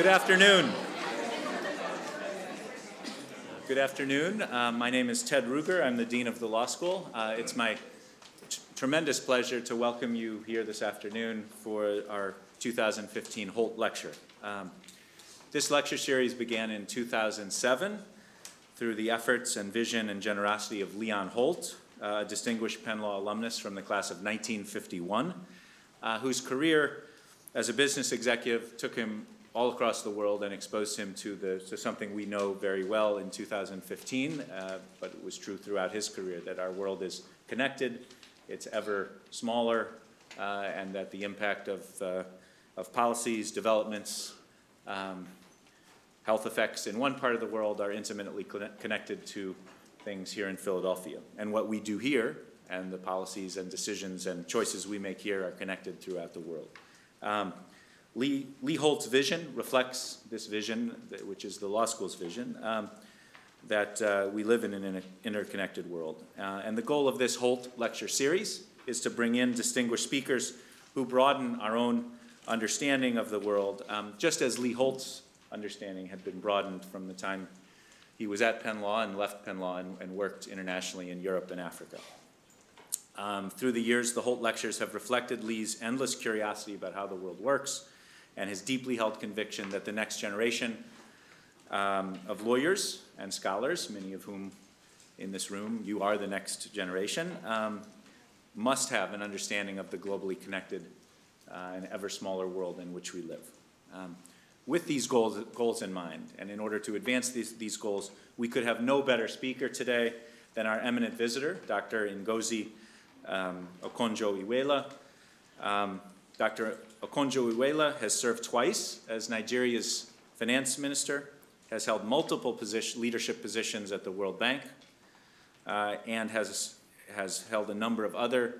Good afternoon. Good afternoon. Uh, my name is Ted Ruger. I'm the Dean of the Law School. Uh, it's my tremendous pleasure to welcome you here this afternoon for our 2015 Holt Lecture. Um, this lecture series began in 2007 through the efforts and vision and generosity of Leon Holt, uh, a distinguished Penn Law alumnus from the class of 1951, uh, whose career as a business executive took him all across the world and exposed him to, the, to something we know very well in 2015, uh, but it was true throughout his career that our world is connected, it's ever smaller, uh, and that the impact of, uh, of policies, developments, um, health effects in one part of the world are intimately connected to things here in Philadelphia. And what we do here and the policies and decisions and choices we make here are connected throughout the world. Um, Lee, Lee Holt's vision reflects this vision, which is the law school's vision, um, that uh, we live in an interconnected world. Uh, and the goal of this Holt lecture series is to bring in distinguished speakers who broaden our own understanding of the world, um, just as Lee Holt's understanding had been broadened from the time he was at Penn Law and left Penn Law and, and worked internationally in Europe and Africa. Um, through the years, the Holt lectures have reflected Lee's endless curiosity about how the world works and his deeply held conviction that the next generation um, of lawyers and scholars, many of whom in this room, you are the next generation, um, must have an understanding of the globally connected uh, and ever smaller world in which we live. Um, with these goals, goals in mind, and in order to advance these, these goals, we could have no better speaker today than our eminent visitor, Dr. Ngozi um, Okonjo-Iweala. Um, Dr. Okonjo-Iweala has served twice as Nigeria's finance minister, has held multiple position, leadership positions at the World Bank, uh, and has, has held a number of other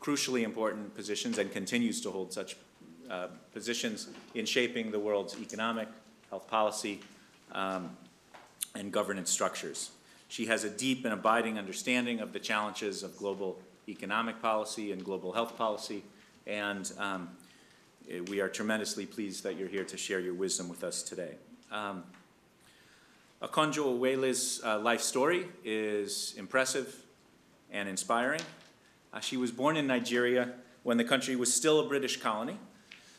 crucially important positions and continues to hold such uh, positions in shaping the world's economic, health policy, um, and governance structures. She has a deep and abiding understanding of the challenges of global economic policy and global health policy, and um, we are tremendously pleased that you're here to share your wisdom with us today. Um, Okonjo-Iweala's uh, life story is impressive and inspiring. Uh, she was born in Nigeria when the country was still a British colony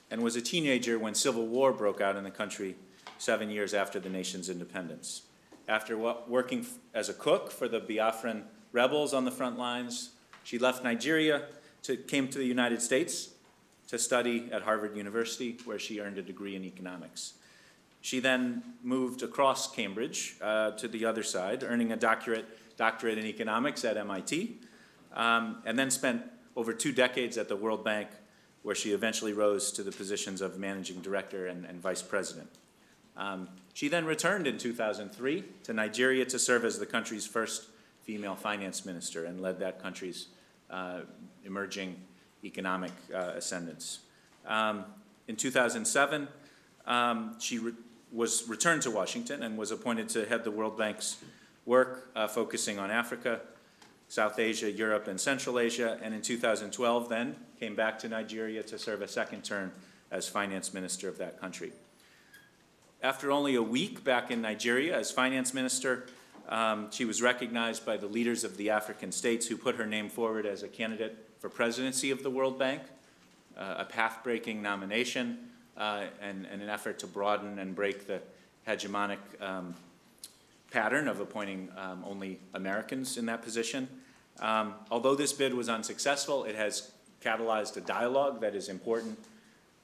and was a teenager when civil war broke out in the country seven years after the nation's independence. After working as a cook for the Biafran rebels on the front lines, she left Nigeria, to, came to the United States to study at Harvard University, where she earned a degree in economics. She then moved across Cambridge uh, to the other side, earning a doctorate, doctorate in economics at MIT, um, and then spent over two decades at the World Bank where she eventually rose to the positions of managing director and, and vice president. Um, she then returned in 2003 to Nigeria to serve as the country's first female finance minister and led that country's uh, emerging economic uh, ascendance. Um, in 2007, um, she re was returned to Washington and was appointed to head the World Bank's work uh, focusing on Africa, South Asia, Europe, and Central Asia, and in 2012 then came back to Nigeria to serve a second term as finance minister of that country. After only a week back in Nigeria as finance minister, um, she was recognized by the leaders of the African states who put her name forward as a candidate for presidency of the World Bank, uh, a path-breaking nomination, uh, and, and, an effort to broaden and break the hegemonic um, pattern of appointing um, only Americans in that position. Um, although this bid was unsuccessful, it has catalyzed a dialogue that is important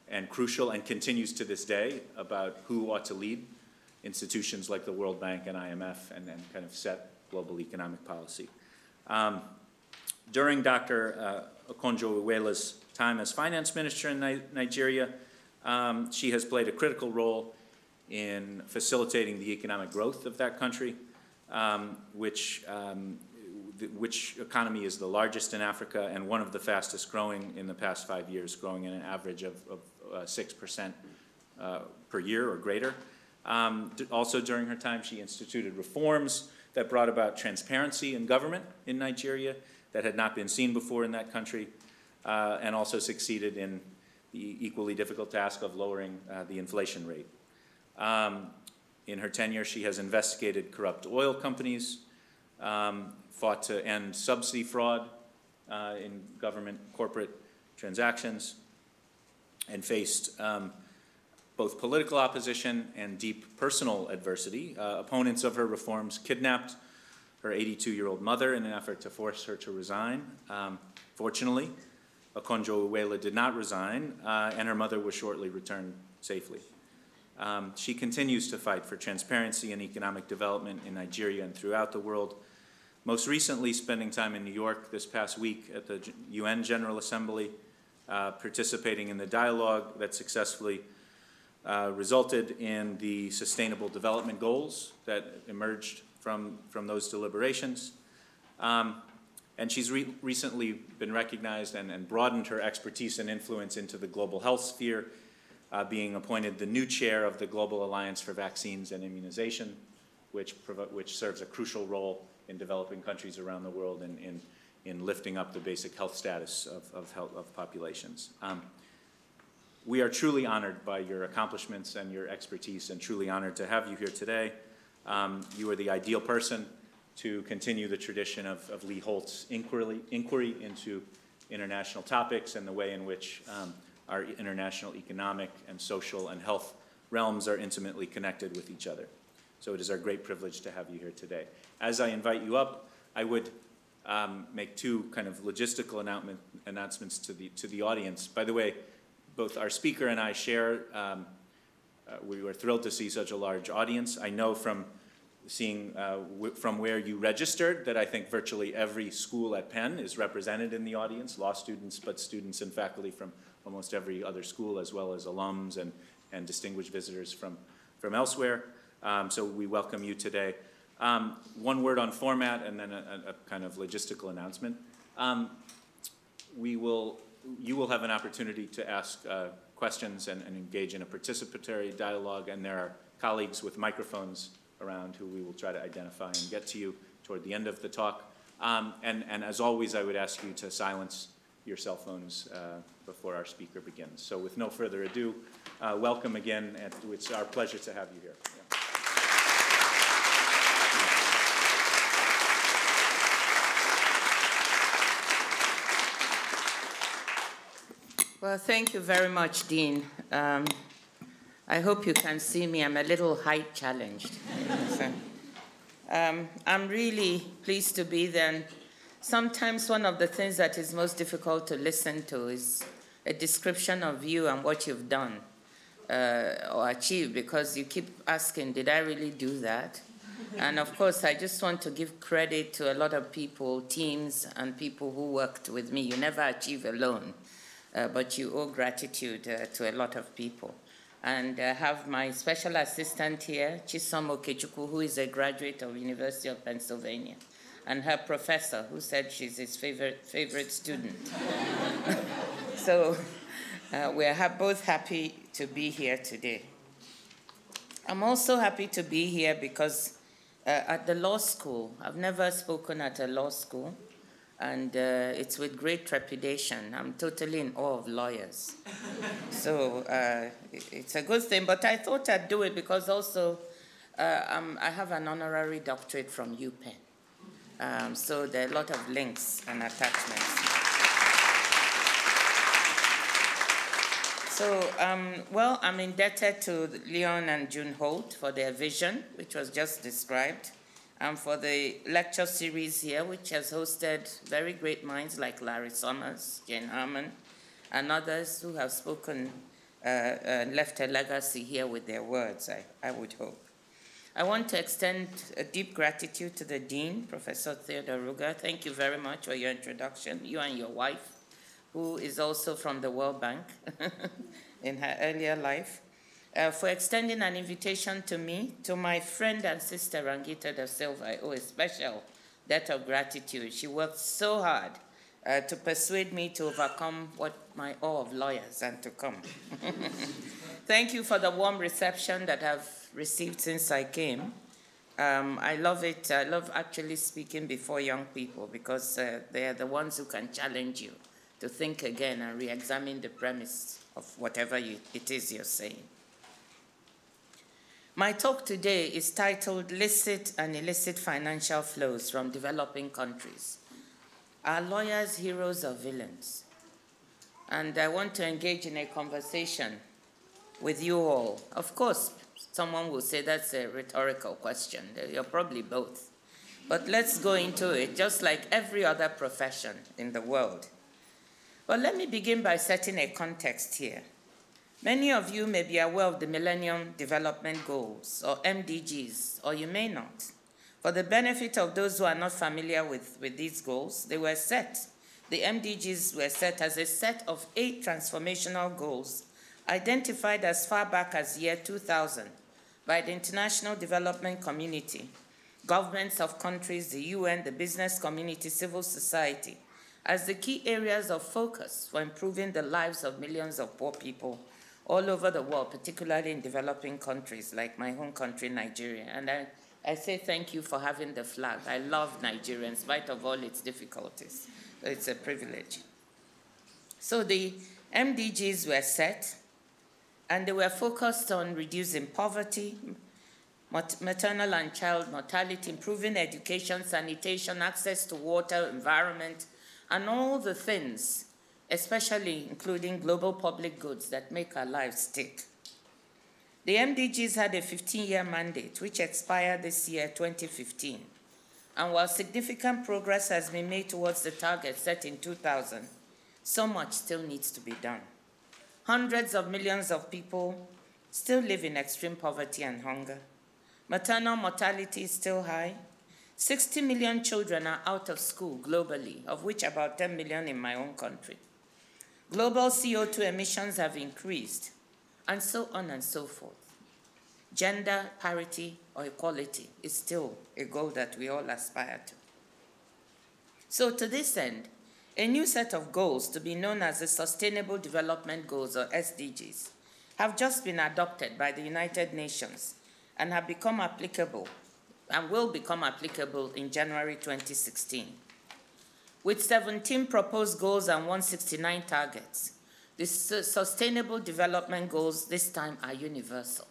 and crucial and continues to this day about who ought to lead institutions like the World Bank and IMF and then kind of set global economic policy. Um, during Dr. Uh, Okonjo-Iweala's time as finance minister in Ni Nigeria, um, she has played a critical role in facilitating the economic growth of that country, um, which um, which economy is the largest in Africa and one of the fastest growing in the past five years, growing at an average of, of uh, 6% uh, per year or greater. Um, also during her time, she instituted reforms that brought about transparency in government in Nigeria that had not been seen before in that country, uh, and also succeeded in the equally difficult task of lowering uh, the inflation rate. Um, in her tenure, she has investigated corrupt oil companies, um, fought to end subsidy fraud uh, in government corporate transactions, and faced um, both political opposition and deep personal adversity. Uh, opponents of her reforms kidnapped her 82-year-old mother in an effort to force her to resign. Um, fortunately, Okonjo-Iweala did not resign, uh, and her mother was shortly returned safely. Um, she continues to fight for transparency and economic development in Nigeria and throughout the world, most recently spending time in New York this past week at the UN General Assembly, uh, participating in the dialogue that successfully uh, resulted in the Sustainable Development Goals that emerged from, from those deliberations. Um, and she's re recently been recognized and, and, broadened her expertise and influence into the global health sphere, uh, being appointed the new chair of the Global Alliance for Vaccines and Immunization, which, which serves a crucial role in developing countries around the world in, in, in lifting up the basic health status of, of, health, of populations. Um, we are truly honored by your accomplishments and your expertise and truly honored to have you here today. Um, you are the ideal person to continue the tradition of, of Lee Holt's inquiry, inquiry, into international topics and the way in which um, our international economic and social and health realms are intimately connected with each other. So it is our great privilege to have you here today. As I invite you up, I would um, make two kind of logistical announcement, announcements to the, to the audience. By the way, both our speaker and I share um, uh, we were thrilled to see such a large audience. I know from seeing uh, from where you registered that I think virtually every school at Penn is represented in the audience, law students, but students and faculty from almost every other school, as well as alums and, and distinguished visitors from, from elsewhere. Um, so we welcome you today. Um, one word on format and then a, a kind of logistical announcement. Um, we will, you will have an opportunity to ask uh, questions and, and engage in a participatory dialogue. And there are colleagues with microphones around who we will try to identify and get to you toward the end of the talk. Um, and, and as always, I would ask you to silence your cell phones uh, before our speaker begins. So with no further ado, uh, welcome again. And it's our pleasure to have you here. Yeah. Well, thank you very much, Dean. Um, I hope you can see me. I'm a little height challenged. so, um, I'm really pleased to be there. Sometimes one of the things that is most difficult to listen to is a description of you and what you've done uh, or achieved because you keep asking, did I really do that? and of course, I just want to give credit to a lot of people, teams, and people who worked with me. You never achieve alone but you owe gratitude uh, to a lot of people. And I uh, have my special assistant here, Chisom Okechukwu, who is a graduate of University of Pennsylvania, and her professor, who said she's his favorite, favorite student. so uh, we're ha both happy to be here today. I'm also happy to be here because uh, at the law school, I've never spoken at a law school, and uh, it's with great trepidation. I'm totally in awe of lawyers. so uh, it's a good thing, but I thought I'd do it because also uh, um, I have an honorary doctorate from UPenn. Um, so there are a lot of links and attachments. So, um, well, I'm indebted to Leon and June Holt for their vision, which was just described and for the lecture series here, which has hosted very great minds like Larry Summers, Jane Harman, and others who have spoken uh, and left a legacy here with their words, I, I would hope. I want to extend a deep gratitude to the Dean, Professor Theodore Ruger. Thank you very much for your introduction, you and your wife, who is also from the World Bank in her earlier life uh, for extending an invitation to me, to my friend and sister Rangita de Silva. I owe a special debt of gratitude. She worked so hard uh, to persuade me to overcome what my awe of lawyers and to come. Thank you for the warm reception that I've received since I came. Um, I love it. I love actually speaking before young people because uh, they are the ones who can challenge you to think again and re-examine the premise of whatever you, it is you're saying. My talk today is titled Licit and Illicit Financial Flows from Developing Countries. Are lawyers heroes or villains? And I want to engage in a conversation with you all. Of course, someone will say that's a rhetorical question. You're probably both. But let's go into it, just like every other profession in the world. But let me begin by setting a context here. Many of you may be aware of the Millennium Development Goals, or MDGs, or you may not. For the benefit of those who are not familiar with, with these goals, they were set. The MDGs were set as a set of eight transformational goals identified as far back as year 2000 by the international development community, governments of countries, the UN, the business community, civil society, as the key areas of focus for improving the lives of millions of poor people all over the world, particularly in developing countries like my home country, Nigeria. And I, I say thank you for having the flag. I love Nigeria in spite of all its difficulties. It's a privilege. So the MDGs were set, and they were focused on reducing poverty, maternal and child mortality, improving education, sanitation, access to water, environment, and all the things especially including global public goods that make our lives tick. The MDGs had a 15-year mandate, which expired this year, 2015. And while significant progress has been made towards the target set in 2000, so much still needs to be done. Hundreds of millions of people still live in extreme poverty and hunger. Maternal mortality is still high. 60 million children are out of school globally, of which about 10 million in my own country. Global CO2 emissions have increased, and so on and so forth. Gender parity or equality is still a goal that we all aspire to. So, to this end, a new set of goals to be known as the Sustainable Development Goals or SDGs have just been adopted by the United Nations and have become applicable and will become applicable in January 2016. With 17 proposed goals and 169 targets, the Sustainable Development Goals this time are universal.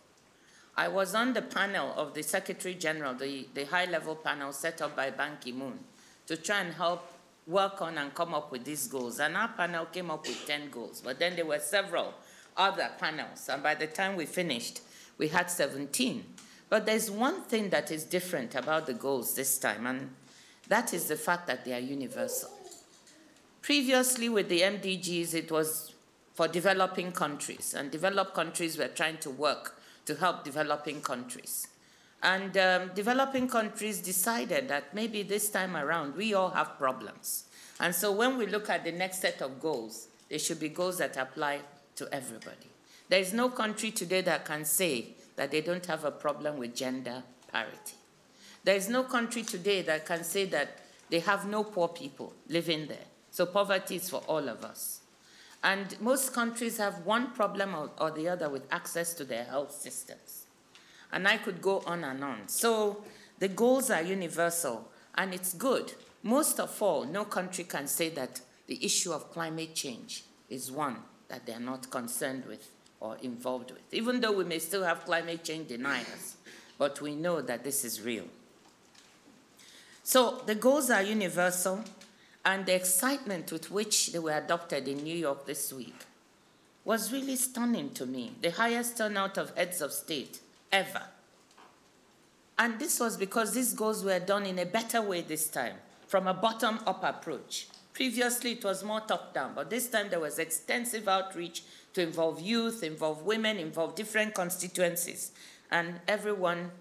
I was on the panel of the Secretary General, the, the high level panel set up by Ban Ki moon, to try and help work on and come up with these goals. And our panel came up with 10 goals, but then there were several other panels. And by the time we finished, we had 17. But there's one thing that is different about the goals this time, and that is the fact that they are universal. Previously, with the MDGs, it was for developing countries, and developed countries were trying to work to help developing countries. And um, developing countries decided that maybe this time around we all have problems. And so when we look at the next set of goals, they should be goals that apply to everybody. There is no country today that can say that they don't have a problem with gender parity. There is no country today that can say that they have no poor people living there. So poverty is for all of us. And most countries have one problem or, or, the other with access to their health systems. And I could go on and on. So the goals are universal, and it's good. Most of all, no country can say that the issue of climate change is one that they're not concerned with or involved with, even though we may still have climate change deniers. But we know that this is real. So the goals are universal, and the excitement with which they were adopted in New York this week was really stunning to me. The highest turnout of heads of state ever. And this was because these goals were done in a better way this time, from a bottom up approach. Previously, it was more top down, but this time there was extensive outreach to involve youth, involve women, involve different constituencies, and everyone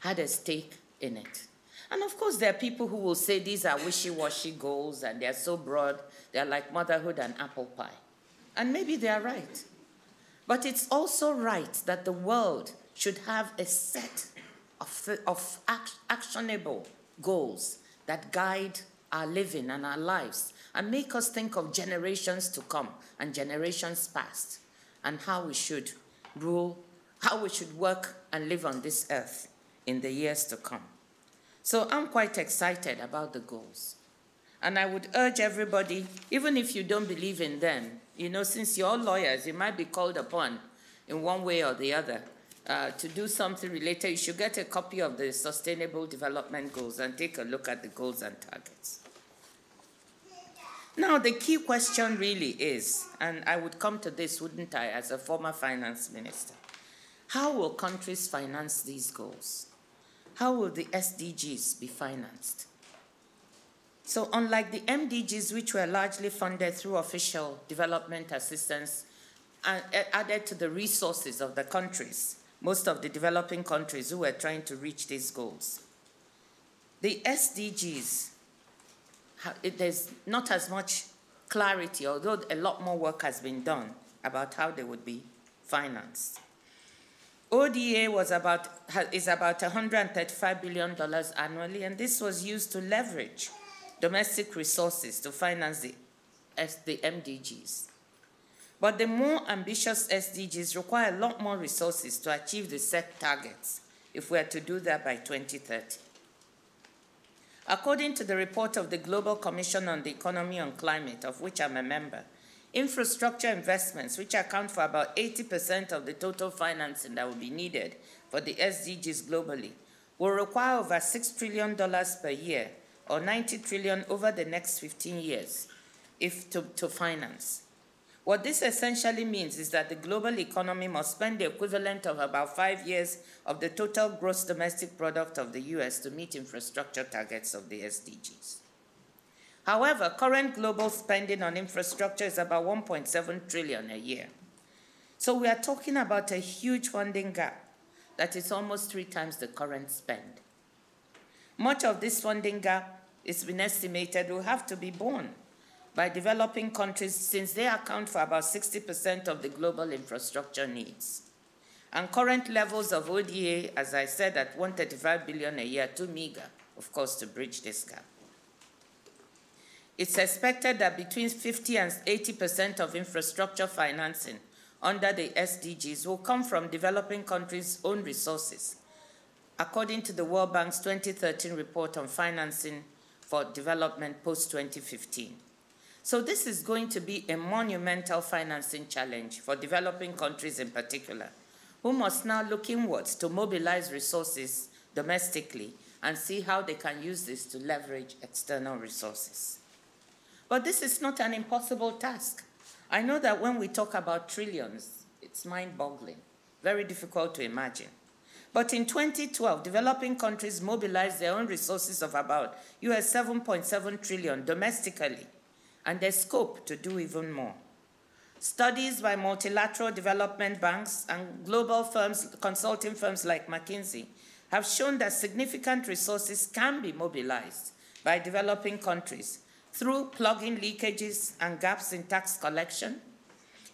had a stake in it. And of course, there are people who will say these are wishy washy goals and they're so broad, they're like motherhood and apple pie. And maybe they're right. But it's also right that the world should have a set of, of actionable goals that guide our living and our lives and make us think of generations to come and generations past and how we should rule, how we should work and live on this earth in the years to come. So I'm quite excited about the goals. And I would urge everybody, even if you don't believe in them, you know, since you're all lawyers, you might be called upon in one way or the other uh, to do something related, you should get a copy of the Sustainable Development Goals and take a look at the goals and targets. Now, the key question really is, and I would come to this, wouldn't I, as a former finance minister? How will countries finance these goals? How will the SDGs be financed? So, unlike the MDGs, which were largely funded through official development assistance and added to the resources of the countries, most of the developing countries who were trying to reach these goals, the SDGs there's not as much clarity, although a lot more work has been done about how they would be financed. ODA was about, is about $135 billion annually, and this was used to leverage domestic resources to finance the, the MDGs. But the more ambitious SDGs require a lot more resources to achieve the set targets if we are to do that by 2030. According to the report of the Global Commission on the Economy and Climate, of which I'm a member, infrastructure investments, which account for about 80% of the total financing that will be needed for the SDGs globally, will require over $6 trillion per year, or 90 trillion over the next 15 years, if to, to finance. What this essentially means is that the global economy must spend the equivalent of about five years of the total gross domestic product of the US to meet infrastructure targets of the SDGs. However, current global spending on infrastructure is about 1.7 trillion a year. So we are talking about a huge funding gap that is almost three times the current spend. Much of this funding gap, it's been estimated, will have to be borne by developing countries since they account for about 60% of the global infrastructure needs. And current levels of ODA, as I said, at 135 billion a year, too meager, of course, to bridge this gap. It's expected that between 50 and 80% of infrastructure financing under the SDGs will come from developing countries' own resources, according to the World Bank's 2013 report on financing for development post-2015. So this is going to be a monumental financing challenge for developing countries in particular, who must now look inwards to mobilize resources domestically and see how they can use this to leverage external resources. But this is not an impossible task. I know that when we talk about trillions, it's mind-boggling, very difficult to imagine. But in 2012, developing countries mobilized their own resources of about US 7.7 trillion domestically and there's scope to do even more. Studies by multilateral development banks and global firms, consulting firms like McKinsey, have shown that significant resources can be mobilized by developing countries through plugging leakages and gaps in tax collection,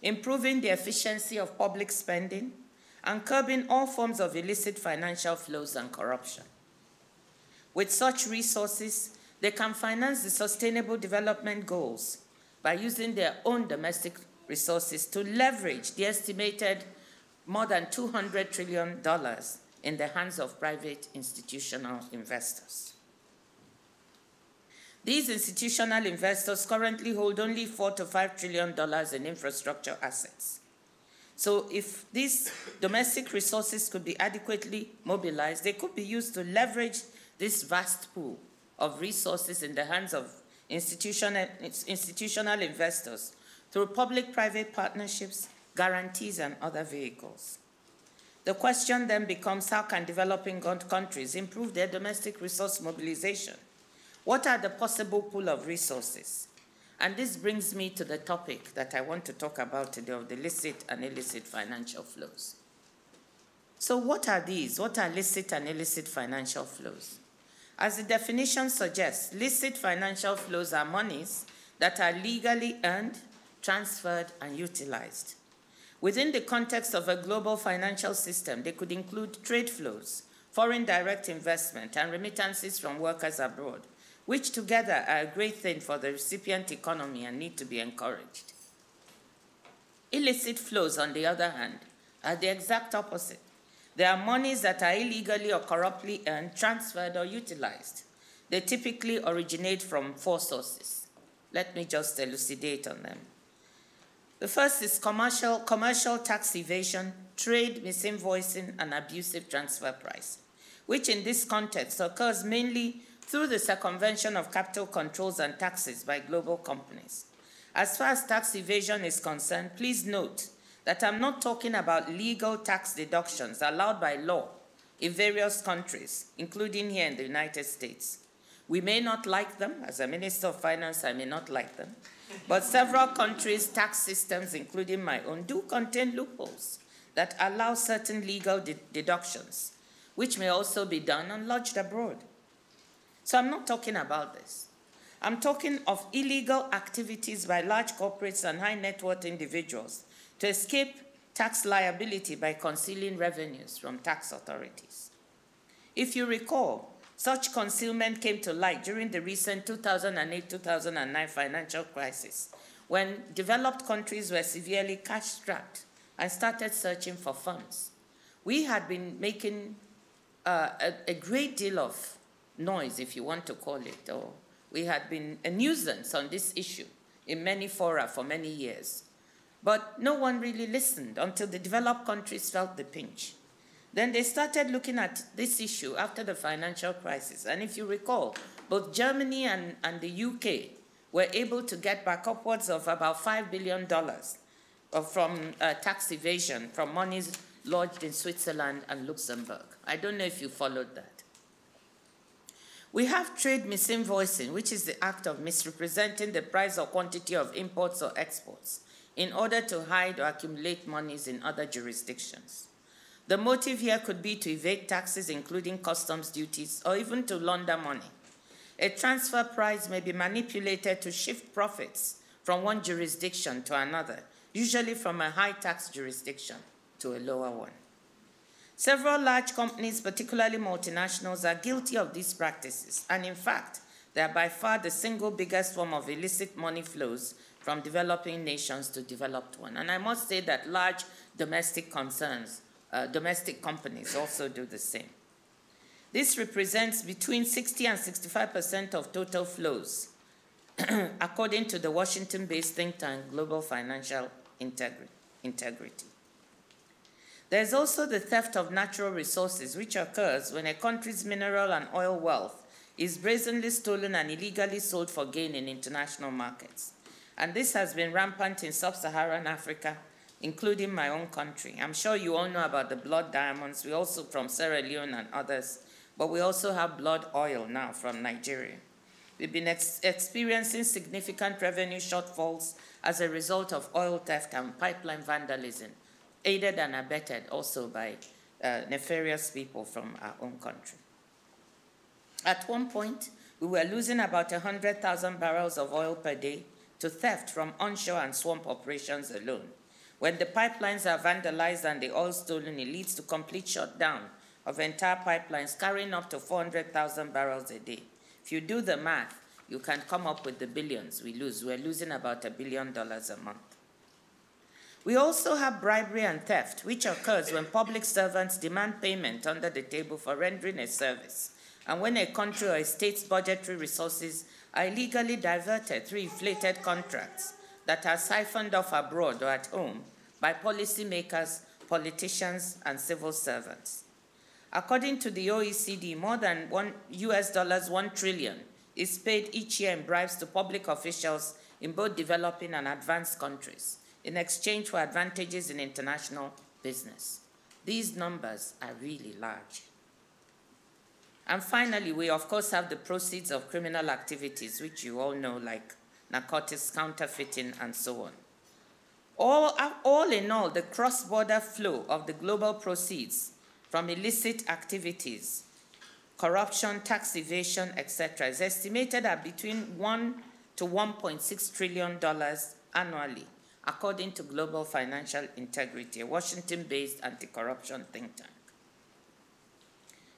improving the efficiency of public spending, and curbing all forms of illicit financial flows and corruption. With such resources, they can finance the sustainable development goals by using their own domestic resources to leverage the estimated more than $200 trillion in the hands of private institutional investors. These institutional investors currently hold only four to five trillion dollars in infrastructure assets. So if these domestic resources could be adequately mobilized, they could be used to leverage this vast pool of resources in the hands of institutional, institutional investors through public-private partnerships, guarantees, and other vehicles. The question then becomes how can developing countries improve their domestic resource mobilization? What are the possible pool of resources? And this brings me to the topic that I want to talk about today of the licit and illicit financial flows. So what are these? What are licit and illicit financial flows? As the definition suggests, licit financial flows are monies that are legally earned, transferred, and utilized. Within the context of a global financial system, they could include trade flows, foreign direct investment, and remittances from workers abroad, which together are a great thing for the recipient economy and need to be encouraged. Illicit flows, on the other hand, are the exact opposite. They are monies that are illegally or corruptly earned, transferred, or utilized. They typically originate from four sources. Let me just elucidate on them. The first is commercial, commercial tax evasion trade misinvoicing and abusive transfer pricing, which in this context occurs mainly through the circumvention of capital controls and taxes by global companies. As far as tax evasion is concerned, please note that I'm not talking about legal tax deductions allowed by law in various countries, including here in the United States. We may not like them. As a Minister of Finance, I may not like them. But several countries' tax systems, including my own, do contain loopholes that allow certain legal de deductions, which may also be done and lodged abroad. So I'm not talking about this. I'm talking of illegal activities by large corporates and high net worth individuals to escape tax liability by concealing revenues from tax authorities. If you recall, such concealment came to light during the recent 2008-2009 financial crisis when developed countries were severely cash-strapped and started searching for funds. We had been making uh, a, a great deal of noise, if you want to call it, or we had been a nuisance on this issue in many fora for many years. But no one really listened until the developed countries felt the pinch. Then they started looking at this issue after the financial crisis. And if you recall, both Germany and, and the UK were able to get back upwards of about $5 billion from uh, tax evasion from monies lodged in Switzerland and Luxembourg. I don't know if you followed that. We have trade misinvoicing, which is the act of misrepresenting the price or quantity of imports or exports in order to hide or accumulate monies in other jurisdictions. The motive here could be to evade taxes, including customs duties, or even to launder money. A transfer price may be manipulated to shift profits from one jurisdiction to another, usually from a high tax jurisdiction to a lower one. Several large companies, particularly multinationals, are guilty of these practices, and in fact, they are by far the single biggest form of illicit money flows from developing nations to developed ones. And I must say that large domestic concerns, uh, domestic companies also do the same. This represents between 60 and 65% of total flows, according to the Washington-based think tank Global Financial Integri Integrity. There's also the theft of natural resources, which occurs when a country's mineral and oil wealth is brazenly stolen and illegally sold for gain in international markets. And this has been rampant in sub-Saharan Africa, including my own country. I'm sure you all know about the blood diamonds. We also from Sierra Leone and others, but we also have blood oil now from Nigeria. We've been ex experiencing significant revenue shortfalls as a result of oil theft and pipeline vandalism, aided and abetted also by uh, nefarious people from our own country. At one point, we were losing about 100,000 barrels of oil per day to theft from onshore and swamp operations alone. When the pipelines are vandalized and the oil stolen, it leads to complete shutdown of entire pipelines carrying up to 400,000 barrels a day. If you do the math, you can come up with the billions we lose. We're losing about a billion dollars a month. We also have bribery and theft, which occurs when public servants demand payment under the table for rendering a service, and when a country or a state's budgetary resources are illegally diverted through inflated contracts that are siphoned off abroad or at home by policymakers, politicians, and civil servants. According to the OECD, more than one US dollars 1 trillion is paid each year in bribes to public officials in both developing and advanced countries in exchange for advantages in international business. These numbers are really large. And finally, we of course have the proceeds of criminal activities, which you all know, like narcotics, counterfeiting, and so on. All, all in all, the cross-border flow of the global proceeds from illicit activities, corruption, tax evasion, etc., is estimated at between 1 to 1.6 trillion dollars annually, according to Global Financial Integrity, a Washington-based anti-corruption think tank.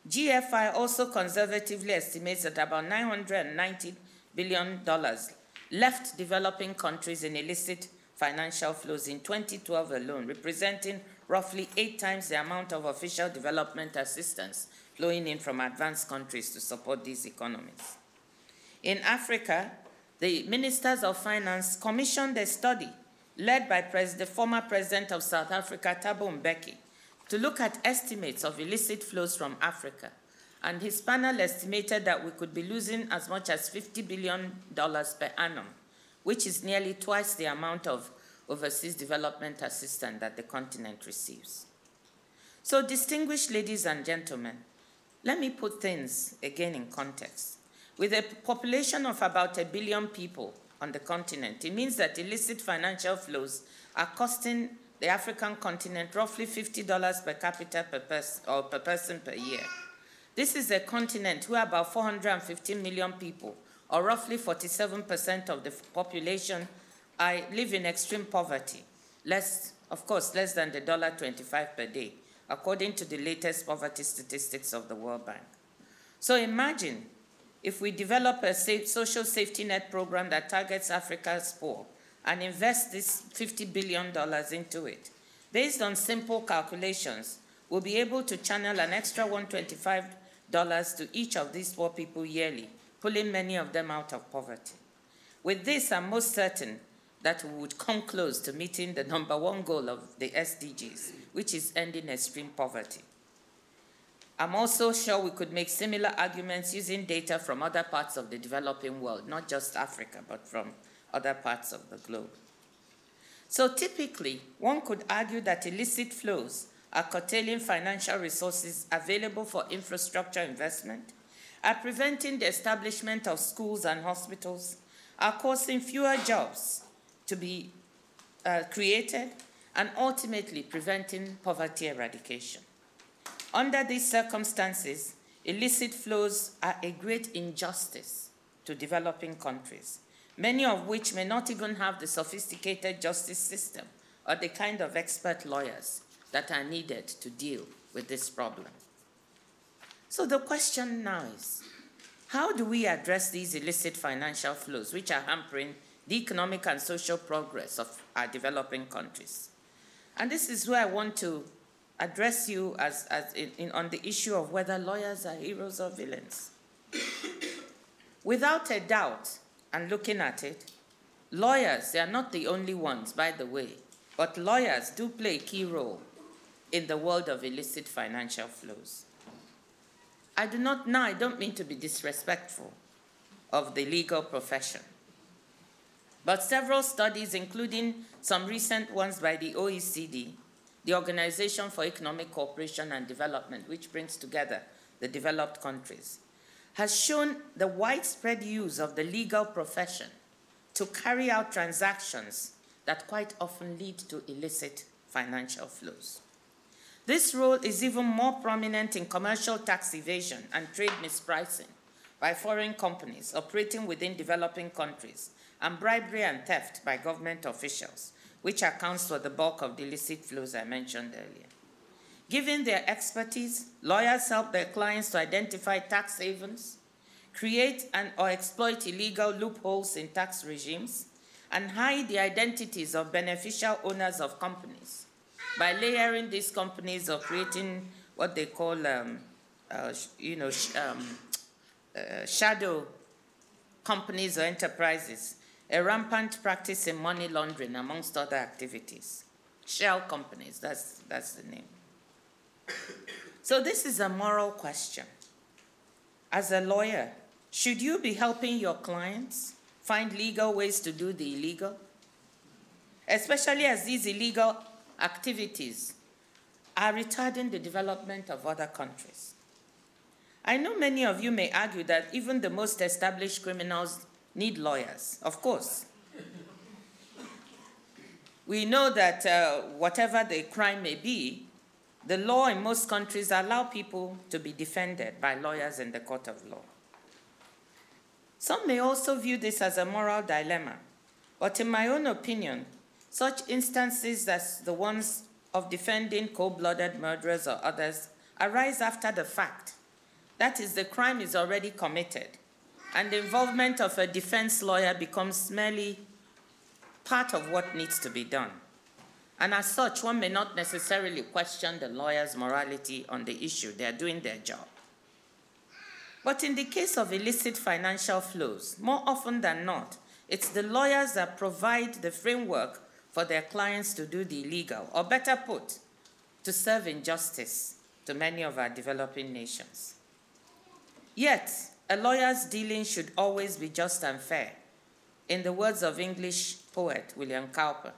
GFI also conservatively estimates that about $990 billion left developing countries in illicit financial flows in 2012 alone, representing roughly eight times the amount of official development assistance flowing in from advanced countries to support these economies. In Africa, the ministers of finance commissioned a study led by the former president of South Africa, Thabo Mbeki, to look at estimates of illicit flows from Africa. And his panel estimated that we could be losing as much as $50 billion per annum, which is nearly twice the amount of overseas development assistance that the continent receives. So, distinguished ladies and gentlemen, let me put things again in context. With a population of about a billion people on the continent, it means that illicit financial flows are costing the African continent roughly $50 per capita per, pers or per person per year. This is a continent where about 450 million people, or roughly 47% of the population, are, live in extreme poverty, less, of course, less than the $1.25 per day, according to the latest poverty statistics of the World Bank. So imagine if we develop a safe, social safety net program that targets Africa's poor and invest this $50 billion into it. Based on simple calculations, we'll be able to channel an extra $125 to each of these poor people yearly, pulling many of them out of poverty. With this, I'm most certain that we would come close to meeting the number one goal of the SDGs, which is ending extreme poverty. I'm also sure we could make similar arguments using data from other parts of the developing world, not just Africa, but from other parts of the globe. So typically, one could argue that illicit flows are curtailing financial resources available for infrastructure investment, are preventing the establishment of schools and hospitals, are causing fewer jobs to be uh, created, and ultimately preventing poverty eradication. Under these circumstances, illicit flows are a great injustice to developing countries, many of which may not even have the sophisticated justice system or the kind of expert lawyers that are needed to deal with this problem. So the question now is, how do we address these illicit financial flows which are hampering the economic and social progress of our developing countries? And this is where I want to address you as, as in, in, on the issue of whether lawyers are heroes or villains. Without a doubt, and looking at it, lawyers, they are not the only ones, by the way, but lawyers do play a key role in the world of illicit financial flows. I do not now, I don't mean to be disrespectful of the legal profession. But several studies, including some recent ones by the OECD, the Organization for Economic Cooperation and Development, which brings together the developed countries, has shown the widespread use of the legal profession to carry out transactions that quite often lead to illicit financial flows. This role is even more prominent in commercial tax evasion and trade mispricing by foreign companies operating within developing countries, and bribery and theft by government officials, which accounts for the bulk of the illicit flows I mentioned earlier. Given their expertise, lawyers help their clients to identify tax havens, create and or exploit illegal loopholes in tax regimes, and hide the identities of beneficial owners of companies by layering these companies or creating what they call, um, uh, you know, um, uh, shadow companies or enterprises a rampant practice in money laundering, amongst other activities. Shell companies, that's, that's the name. So, this is a moral question. As a lawyer, should you be helping your clients find legal ways to do the illegal? Especially as these illegal activities are retarding the development of other countries. I know many of you may argue that even the most established criminals need lawyers, of course. We know that uh, whatever the crime may be, the law in most countries allow people to be defended by lawyers in the court of law. Some may also view this as a moral dilemma, but in my own opinion, such instances as the ones of defending cold-blooded murderers or others arise after the fact. That is, the crime is already committed, and the involvement of a defense lawyer becomes merely part of what needs to be done. And as such, one may not necessarily question the lawyer's morality on the issue. They are doing their job. But in the case of illicit financial flows, more often than not, it's the lawyers that provide the framework for their clients to do the illegal, or better put, to serve injustice to many of our developing nations. Yet, a lawyer's dealing should always be just and fair, in the words of English poet William Cowper.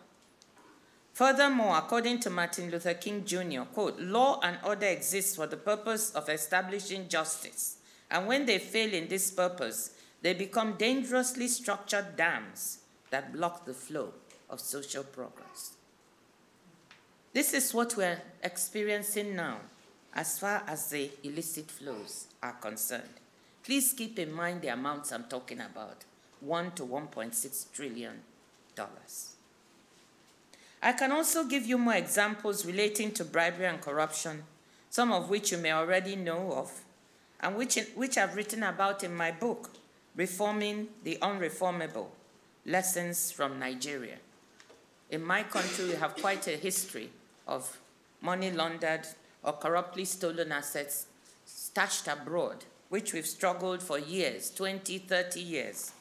Furthermore, according to Martin Luther King Jr., quote, law and order exist for the purpose of establishing justice, and when they fail in this purpose, they become dangerously structured dams that block the flow of social progress. This is what we're experiencing now as far as the illicit flows are concerned. Please keep in mind the amounts I'm talking about 1 to 1.6 trillion dollars. I can also give you more examples relating to bribery and corruption, some of which you may already know of, and which, which I've written about in my book, Reforming the Unreformable Lessons from Nigeria. In my country, we have quite a history of money laundered or corruptly stolen assets stashed abroad, which we've struggled for years 20, 30 years.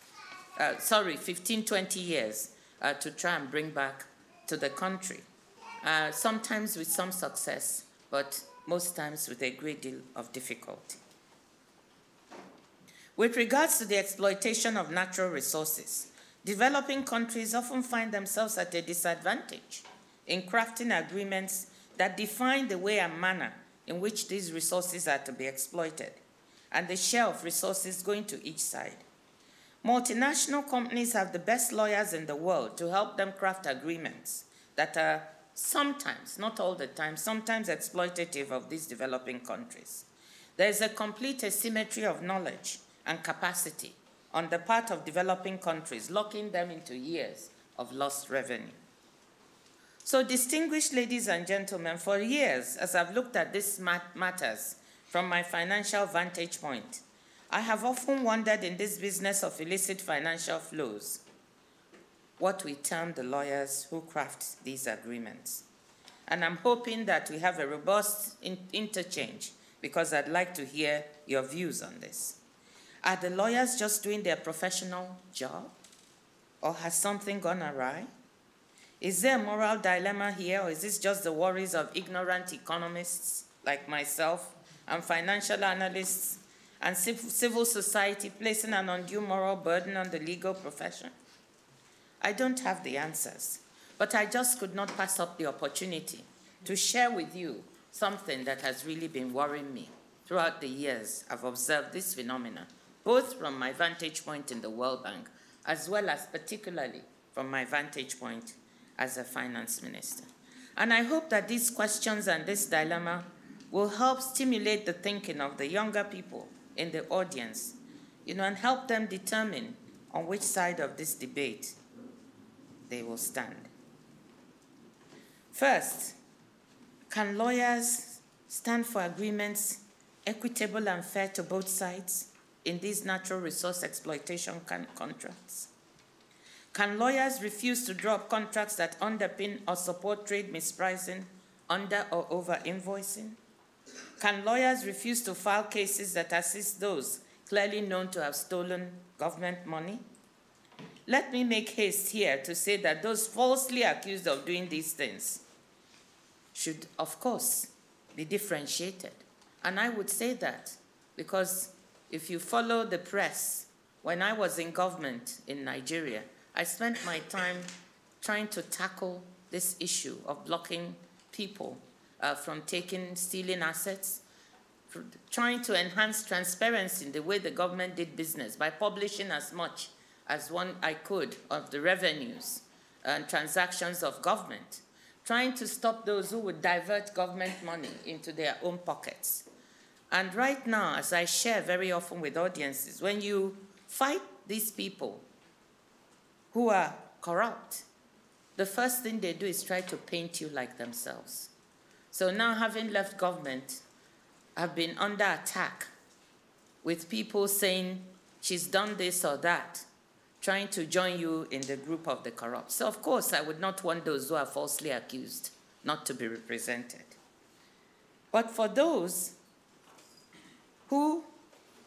Uh, sorry, 15, 20 years uh, to try and bring back to the country. Uh, sometimes with some success, but most times with a great deal of difficulty. With regards to the exploitation of natural resources, developing countries often find themselves at a disadvantage in crafting agreements that define the way and manner in which these resources are to be exploited and the share of resources going to each side. Multinational companies have the best lawyers in the world to help them craft agreements that are sometimes, not all the time, sometimes exploitative of these developing countries. There is a complete asymmetry of knowledge and capacity on the part of developing countries, locking them into years of lost revenue. So, distinguished ladies and gentlemen, for years, as I've looked at these matters from my financial vantage point, I have often wondered in this business of illicit financial flows what we term the lawyers who craft these agreements. And I'm hoping that we have a robust in interchange because I'd like to hear your views on this. Are the lawyers just doing their professional job? Or has something gone awry? Is there a moral dilemma here, or is this just the worries of ignorant economists like myself and financial analysts and civil society placing an undue moral burden on the legal profession? I don't have the answers, but I just could not pass up the opportunity to share with you something that has really been worrying me throughout the years I've observed this phenomenon, both from my vantage point in the World Bank, as well as particularly from my vantage point as a finance minister. And I hope that these questions and this dilemma will help stimulate the thinking of the younger people in the audience, you know, and help them determine on which side of this debate they will stand. First, can lawyers stand for agreements equitable and fair to both sides in these natural resource exploitation contracts? Can lawyers refuse to drop contracts that underpin or support trade mispricing, under or over invoicing? Can lawyers refuse to file cases that assist those clearly known to have stolen government money? Let me make haste here to say that those falsely accused of doing these things should, of course, be differentiated. And I would say that because if you follow the press, when I was in government in Nigeria, I spent my time trying to tackle this issue of blocking people uh, from taking, stealing assets, trying to enhance transparency in the way the government did business by publishing as much as one I could of the revenues and transactions of government, trying to stop those who would divert government money into their own pockets. And right now, as I share very often with audiences, when you fight these people who are corrupt, the first thing they do is try to paint you like themselves. So now, having left government, I've been under attack with people saying she's done this or that, trying to join you in the group of the corrupt. So, of course, I would not want those who are falsely accused not to be represented. But for those who,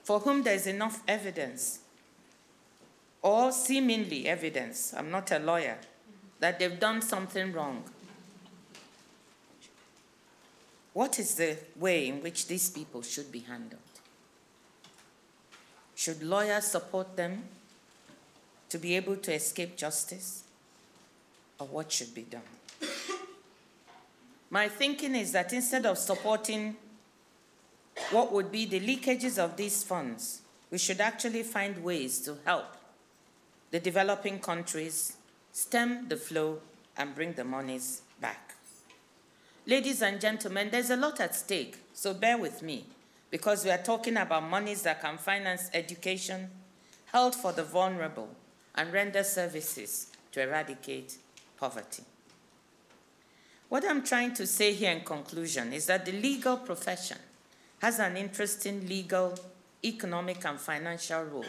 for whom there is enough evidence or seemingly evidence, I'm not a lawyer, that they've done something wrong. What is the way in which these people should be handled? Should lawyers support them to be able to escape justice? Or what should be done? My thinking is that instead of supporting what would be the leakages of these funds, we should actually find ways to help the developing countries stem the flow and bring the monies. Ladies and gentlemen, there's a lot at stake, so bear with me, because we are talking about monies that can finance education, health for the vulnerable, and render services to eradicate poverty. What I'm trying to say here in conclusion is that the legal profession has an interesting legal, economic, and financial role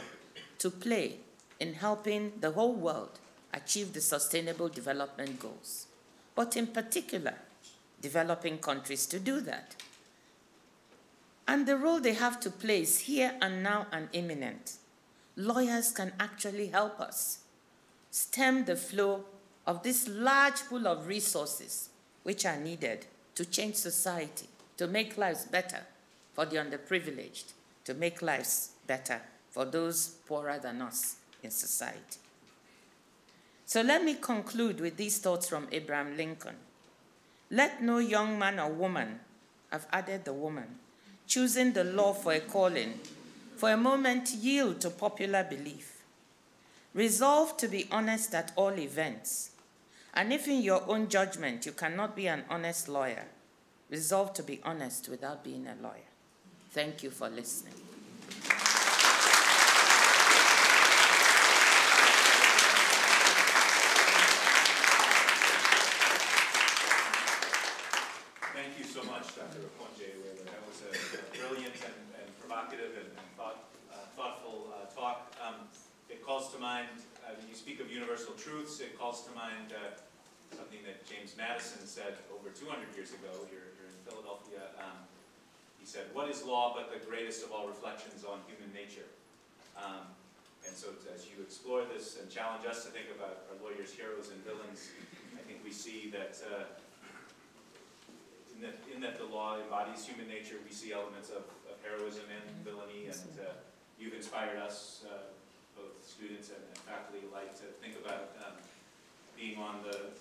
to play in helping the whole world achieve the sustainable development goals, but in particular, developing countries to do that. And the role they have to play is here and now and imminent. Lawyers can actually help us stem the flow of this large pool of resources which are needed to change society, to make lives better for the underprivileged, to make lives better for those poorer than us in society. So let me conclude with these thoughts from Abraham Lincoln. Let no young man or woman, I've added the woman, choosing the law for a calling, for a moment yield to popular belief. Resolve to be honest at all events. And if in your own judgment you cannot be an honest lawyer, resolve to be honest without being a lawyer. Thank you for listening. universal truths. It calls to mind uh, something that James Madison said over 200 years ago here, here in Philadelphia. Um, he said, what is law but the greatest of all reflections on human nature? Um, and so as you explore this and challenge us to think about our lawyers, heroes, and villains, I think we see that uh, in, that, in that the law embodies human nature, we see elements of, of heroism and villainy, and uh, you've inspired us uh, both students and, and faculty alike to think about um, being on the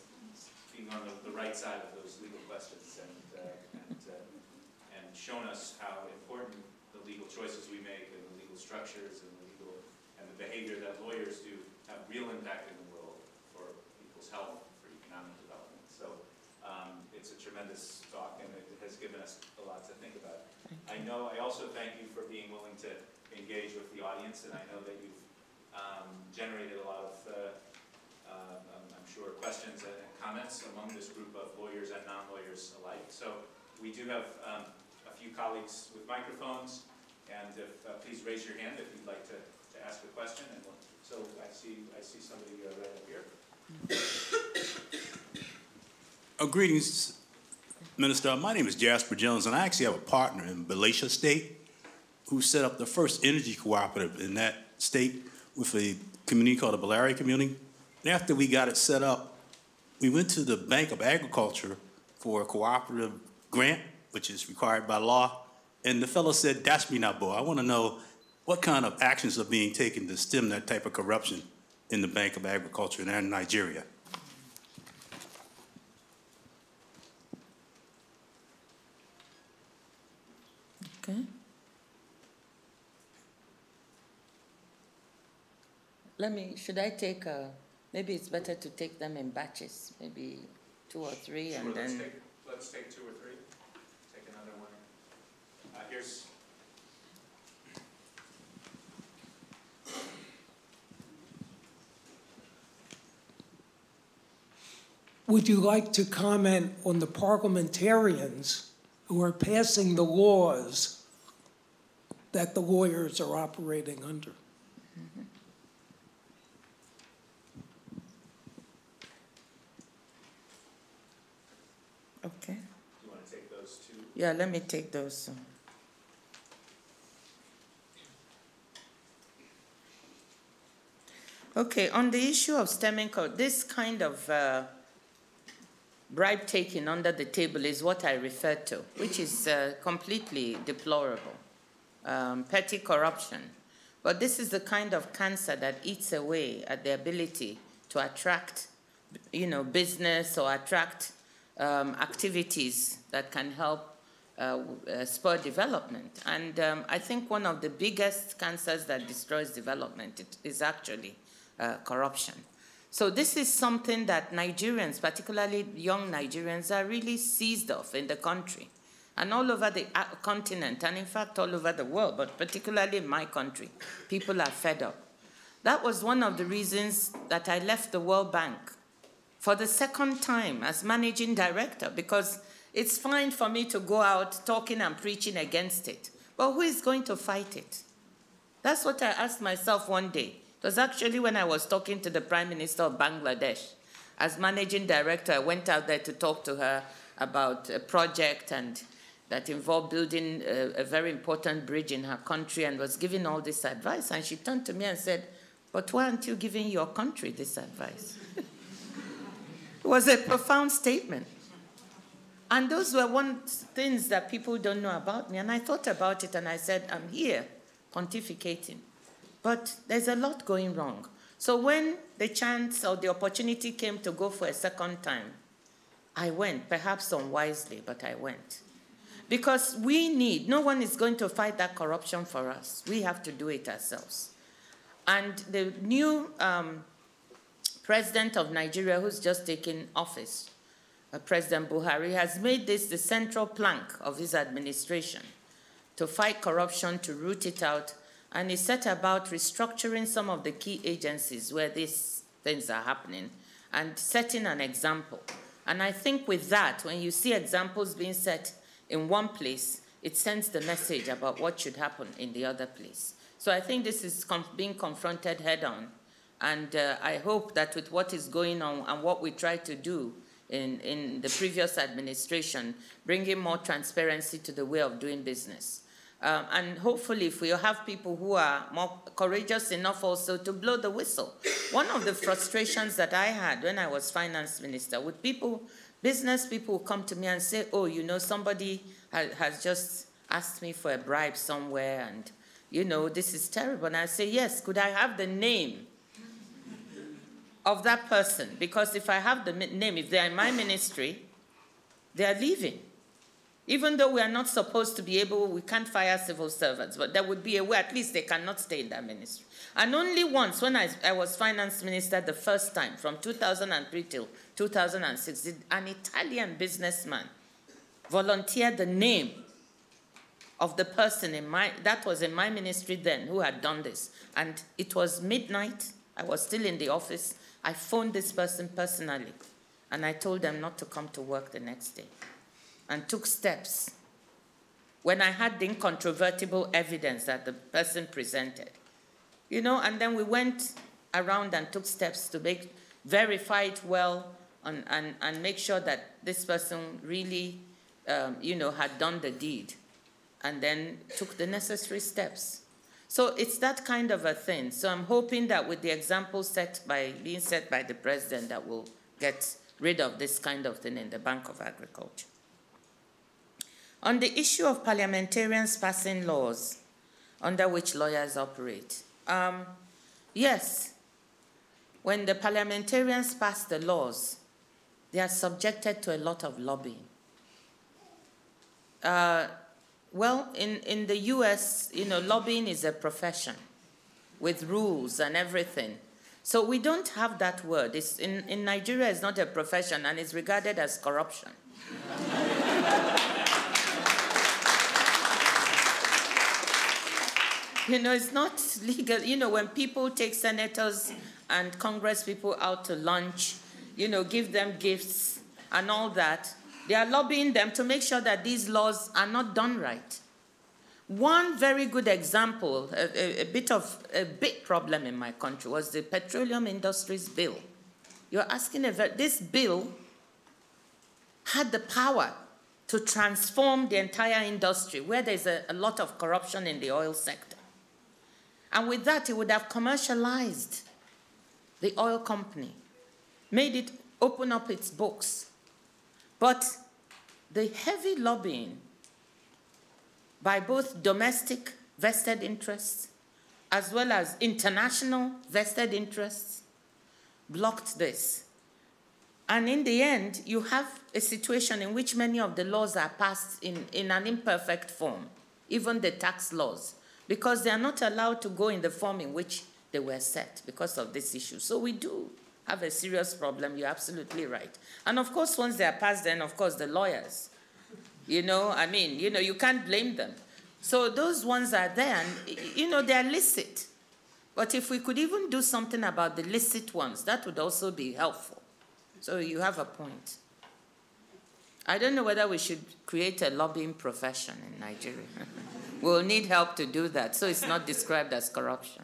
being on the, the, right side of those legal questions and uh, and, uh, and shown us how important the legal choices we make and the legal structures and the legal and the behavior that lawyers do have real impact in the world for people's health, for economic development. So um, it's a tremendous talk and it has given us a lot to think about. I know, I also thank you for being willing to engage with the audience and I know that you've um, generated a lot of, uh, uh, um, sure, questions and comments among this group of lawyers and non-lawyers alike. So we do have um, a few colleagues with microphones, and if, uh, please raise your hand if you'd like to, to ask a question. And so I see, I see somebody uh, right up here. Uh, greetings, Minister. My name is Jasper Jones, and I actually have a partner in Bayelsa State who set up the first energy cooperative in that state with a community called the Bellaria Community. After we got it set up, we went to the Bank of Agriculture for a cooperative grant, which is required by law. And the fellow said, that's me now, boy. I want to know what kind of actions are being taken to stem that type of corruption in the Bank of Agriculture and in Nigeria. Okay. Let me, should I take, uh, maybe it's better to take them in batches, maybe two or three and let's then. take, let's take two or three. Take another one. Uh, here's, Would you like to comment on the parliamentarians who are passing the laws that the lawyers are operating under? Okay. you want to take those two? Yeah, let me take those. Okay, on the issue of stemming, co- this kind of uh, bribe taking under the table is what I refer to, which is uh, completely deplorable. Um, petty corruption. But this is the kind of cancer that eats away at the ability to attract, you know, business or attract um, activities that can help spur development. And um, I think one of the biggest cancers that destroys development is actually uh, corruption. So this is something that Nigerians, particularly young Nigerians, are really seized of in the country and all over the uh, continent, and in fact all over the world, but particularly in my country, people are fed up. That was one of the reasons that I left the World Bank for the second time as managing director, because it's fine for me to go out talking and preaching against it, but who is going to fight it? That's what I asked myself one day. It was actually when I was talking to the Prime Minister of Bangladesh. As managing director, I went out there to talk to her about a project and that involved building a, a, very important bridge in her country and was giving all this advice. And she turned to me and said, But why aren't you giving your country this advice? it was a profound statement. And those were one things that people don't know about me. And I thought about it and I said, I'm here pontificating. But there's a lot going wrong. So when the chance or the opportunity came to go for a second time, I went, perhaps unwisely, but I went. Because we need, no one is going to fight that corruption for us. We have to do it ourselves. And the new um, president of Nigeria, who's just taken office, President Buhari, has made this the central plank of his administration to fight corruption, to root it out, and he set about restructuring some of the key agencies where these things are happening and setting an example. And I think with that, when you see examples being set in one place, it sends the message about what should happen in the other place. So I think this is being confronted head on. And uh, I hope that with what is going on and what we try to do in, in the previous administration, bringing more transparency to the way of doing business. Um, and hopefully, if we have people who are more courageous enough also to blow the whistle. One of the frustrations that I had when I was finance minister with people Business people come to me and say, oh, you know, somebody ha has just asked me for a bribe somewhere and, you know, this is terrible. And I say, yes, could I have the name of that person? Because if I have the name, if they're in my ministry, they are leaving. Even though we are not supposed to be able, we can't fire civil servants, but there would be a way, at least they cannot stay in that ministry. And only once, when I, I was finance minister the first time, from 2003 till 2006, did an Italian businessman volunteer the name of the person in my, that was in my ministry then, who had done this. And it was midnight. I was still in the office. I phoned this person personally, and I told them not to come to work the next day, and took steps. When I had the incontrovertible evidence that the person presented, you know, and then we went around and took steps to make, verify it well and, and, and make sure that this person really, um, you know, had done the deed and then took the necessary steps. So it's that kind of a thing. So I'm hoping that with the example set by, being set by the president that we'll get rid of this kind of thing in the Bank of Agriculture. On the issue of parliamentarians passing laws under which lawyers operate, um, yes, when the parliamentarians pass the laws, they are subjected to a lot of lobbying. Uh, well, in, in the US, you know, lobbying is a profession with rules and everything. So we don't have that word. It's in, in Nigeria, it's not a profession and it's regarded as corruption. You know, it's not legal. You know, when people take senators and Congress people out to lunch, you know, give them gifts and all that, they are lobbying them to make sure that these laws are not done right. One very good example, a, a, a bit of a big problem in my country was the petroleum industries bill. You're asking a this bill had the power to transform the entire industry where there's a, a lot of corruption in the oil sector. And with that, it would have commercialized the oil company, made it open up its books, But the heavy lobbying by both domestic vested interests as well as international vested interests blocked this. And in the end, you have a situation in which many of the laws are passed in, in an imperfect form, even the tax laws, because they are not allowed to go in the form in which they were set because of this issue. So we do have a serious problem. You're absolutely right. And of course, once they are passed, then of course the lawyers. You know, I mean, you know, you can't blame them. So those ones are there, and you know, they're licit. But if we could even do something about the licit ones, that would also be helpful. So you have a point. I don't know whether we should create a lobbying profession in Nigeria. we'll need help to do that, so it's not described as corruption.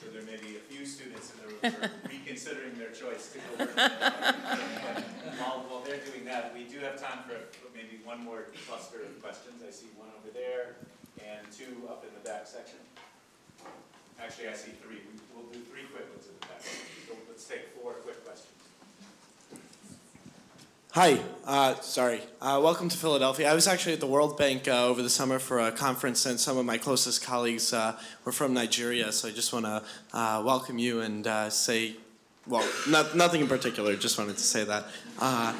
So there may be a few students in the room who are reconsidering their choice to go While, while they're doing that, we do have time for maybe one more cluster of questions. I see one over there and two up in the back section. Actually, I see three. We- We'll do three quick ones in the back. So let's take four quick questions. Hi, uh, sorry. Uh, welcome to Philadelphia. I was actually at the World Bank uh, over the summer for a conference, and some of my closest colleagues uh, were from Nigeria. So I just want to uh, welcome you and uh, say, well, not, nothing in particular. Just wanted to say that. Uh,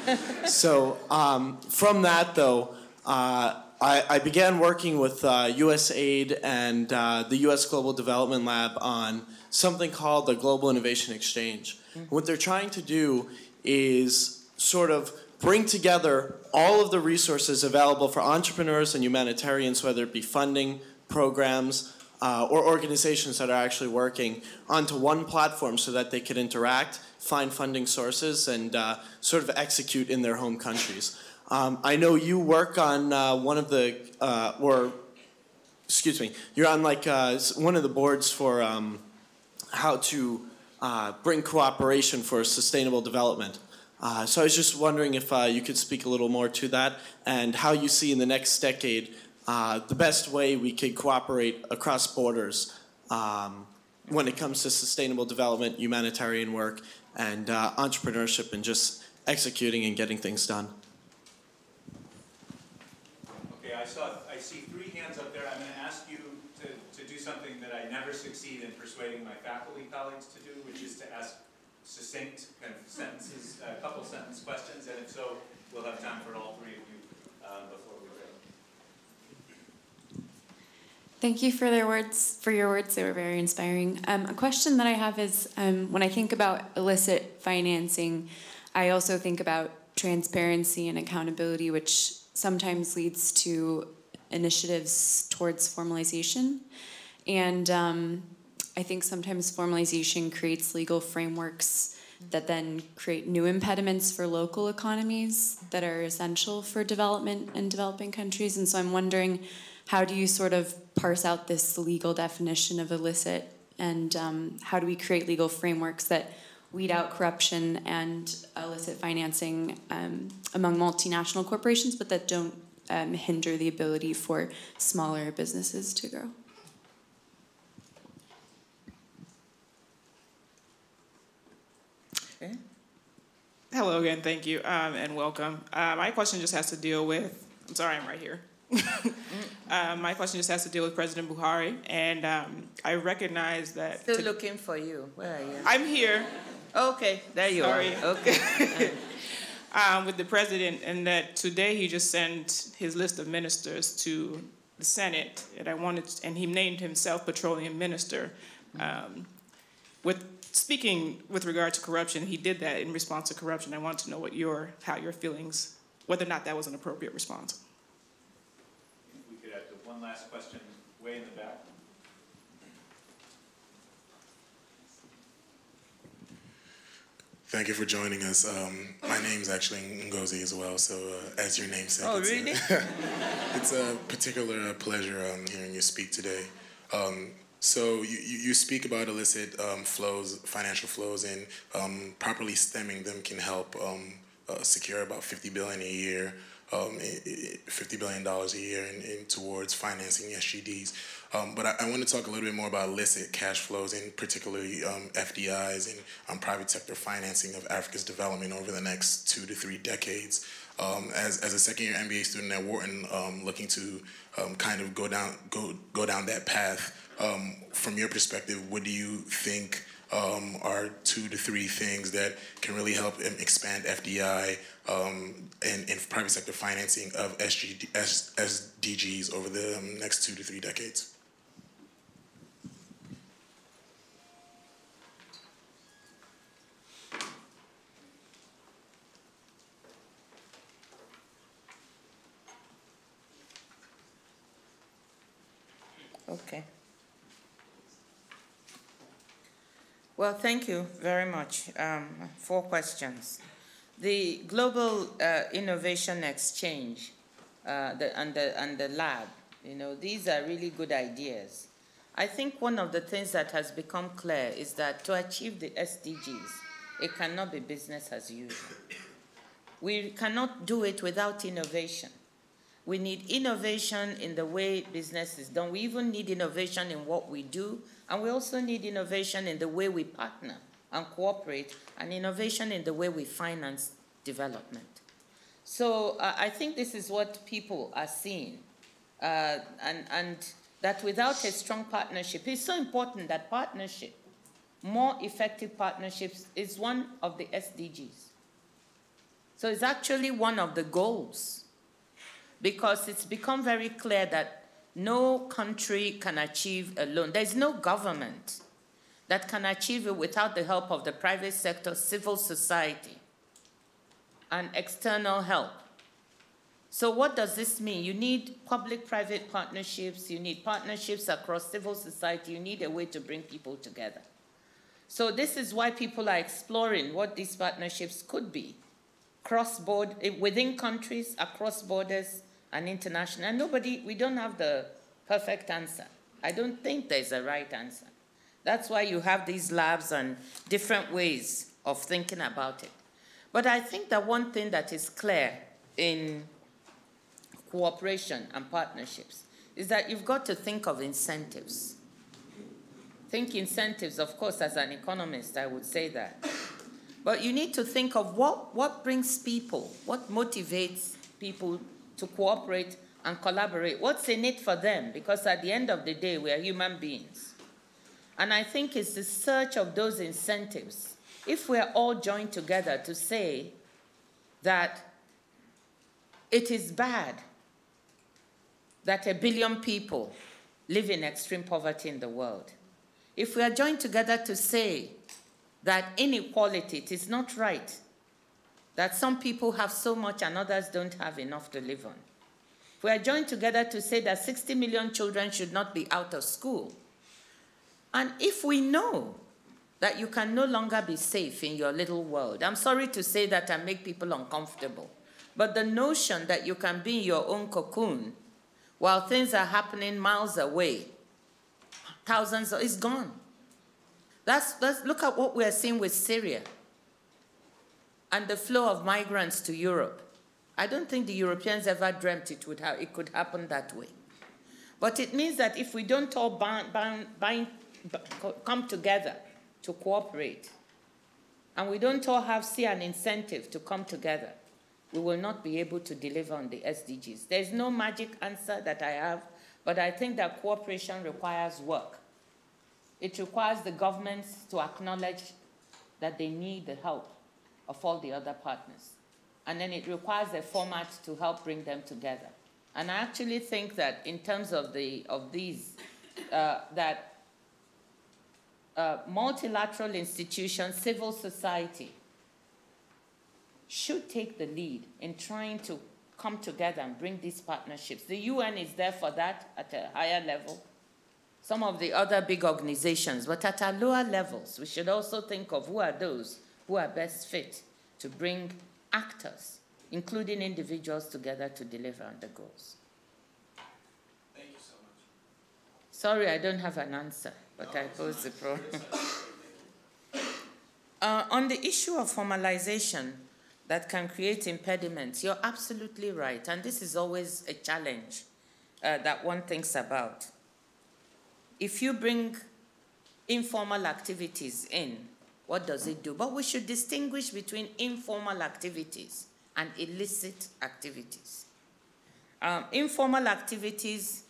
so um, from that, though, uh, I, I began working with uh, USAID and uh, the US Global Development Lab on something called the Global Innovation Exchange. What they're trying to do is sort of bring together all of the resources available for entrepreneurs and humanitarians, whether it be funding, programs, uh, or organizations that are actually working, onto one platform so that they could interact, find funding sources, and uh, sort of execute in their home countries. Um, I know you work on uh, one of the, uh, or excuse me, you're on like uh, one of the boards for um, how to uh, bring cooperation for sustainable development. Uh, so I was just wondering if uh, you could speak a little more to that and how you see in the next decade uh, the best way we could cooperate across borders um, when it comes to sustainable development, humanitarian work, and uh, entrepreneurship, and just executing and getting things done. Okay, I saw, I see three hands up there. I'm going to ask you to, to do something that I never succeed in persuading my faculty colleagues to do, which is to ask succinct kind of sentences, a couple sentence questions, and if so, we'll have time for all three of you um, before we go. Thank you for their words. For your words, they were very inspiring. Um, a question that I have is, um, when I think about illicit financing, I also think about transparency and accountability, which sometimes leads to initiatives towards formalization. And um, I think sometimes formalization creates legal frameworks that then create new impediments for local economies that are essential for development in developing countries. And so I'm wondering how do you sort of parse out this legal definition of illicit and um, how do we create legal frameworks that weed out corruption and illicit financing um, among multinational corporations, but that don't um, hinder the ability for smaller businesses to grow? Okay. Hello again, thank you, um, and welcome. Uh, my question just has to deal with, I'm sorry, I'm right here. uh, my question just has to deal with President Buhari, and um, I recognize that. Still to- looking for you. Where are you? I'm here Okay, there you Sorry. are. Okay. um, with the president, and that today he just sent his list of ministers to the Senate, and I wanted, and he named himself petroleum minister. Um, with speaking with regard to corruption, he did that in response to corruption. I want to know what your, how your feelings, whether or not that was an appropriate response. We could have the one last question way in the back. Thank you for joining us. Um, my name is actually Ngozi as well, so uh, as your name said, Oh, it's, really? a, it's a particular uh, pleasure um, hearing you speak today. Um, so you, you speak about illicit um, flows, financial flows, and um, properly stemming them can help um, uh, secure about 50 billion a year um, $50 billion a year in, in towards financing SGDs. Um, but I, I want to talk a little bit more about illicit cash flows and particularly um, FDIs and private sector financing of Africa's development over the next two to three decades. As, as a second year MBA student at Wharton, looking to kind of go down go go down that path. Um, from your perspective, what do you think um, are two to three things that can really help expand FDI um, and, and private sector financing of S, SDGs over the um, next two to three decades? Okay. Well, thank you very much. Um, four questions. The Global uh, Innovation Exchange uh, the, and, the, and the lab, you know, these are really good ideas. I think one of the things that has become clear is that to achieve the SDGs, it cannot be business as usual. We cannot do it without innovation. We need innovation in the way business is done. We even need innovation in what we do, and we also need innovation in the way we partner and cooperate, and innovation in the way we finance development. So uh, I think this is what people are seeing, uh, and, and that without a strong partnership, it's so important that partnership, more effective partnerships, is one of the SDGs. So it's actually one of the goals because it's become very clear that no country can achieve alone. There's no government that can achieve it without the help of the private sector, civil society, and external help. So, what does this mean? You need public private partnerships, you need partnerships across civil society, you need a way to bring people together. So, this is why people are exploring what these partnerships could be cross border, eh, within countries, across borders, and international. And nobody, we don't have the perfect answer. I don't think there's a right answer. That's why you have these labs and different ways of thinking about it. But I think that one thing that is clear in cooperation and partnerships is that you've got to think of incentives. Think incentives, of course, as an economist, I would say that. But you need to think of what, what brings people, what motivates people to cooperate and collaborate. What's in it for them? Because at the end of the day, we are human beings. And I think it's the search of those incentives. If we're all joined together to say that it is bad that a billion people live in extreme poverty in the world, if we are joined together to say that inequality, it is not right that some people have so much and others don't have enough to live on. We are joined together to say that 60 million children should not be out of school. And if we know that you can no longer be safe in your little world, I'm sorry to say that and make people uncomfortable, but the notion that you can be in your own cocoon while things are happening miles away, thousands, is gone. That's, that's, look at what we are seeing with Syria and the flow of migrants to Europe. I don't think the Europeans ever dreamt it, would ha- it could happen that way. But it means that if we don't all bind, bind, bind, come together to cooperate, and we don't all have see an incentive to come together, we will not be able to deliver on the SDGs. There's no magic answer that I have, but I think that cooperation requires work. It requires the governments to acknowledge that they need the help of all the other partners. And then it requires a format to help bring them together. And I actually think that in terms of, the, of these, uh, that uh, multilateral institutions, civil society, should take the lead in trying to come together and bring these partnerships. The UN is there for that at a higher level. Some of the other big organizations, but at our lower levels, we should also think of who are those who are best fit to bring actors, including individuals, together to deliver on the goals. Thank you so much. Sorry, I don't have an answer, but no, I pose the problem. uh, on the issue of formalization, that can create impediments. You're absolutely right, and this is always a challenge uh, that one thinks about. If you bring informal activities in, what does it do? But we should distinguish between informal activities and illicit activities. Um, informal activities,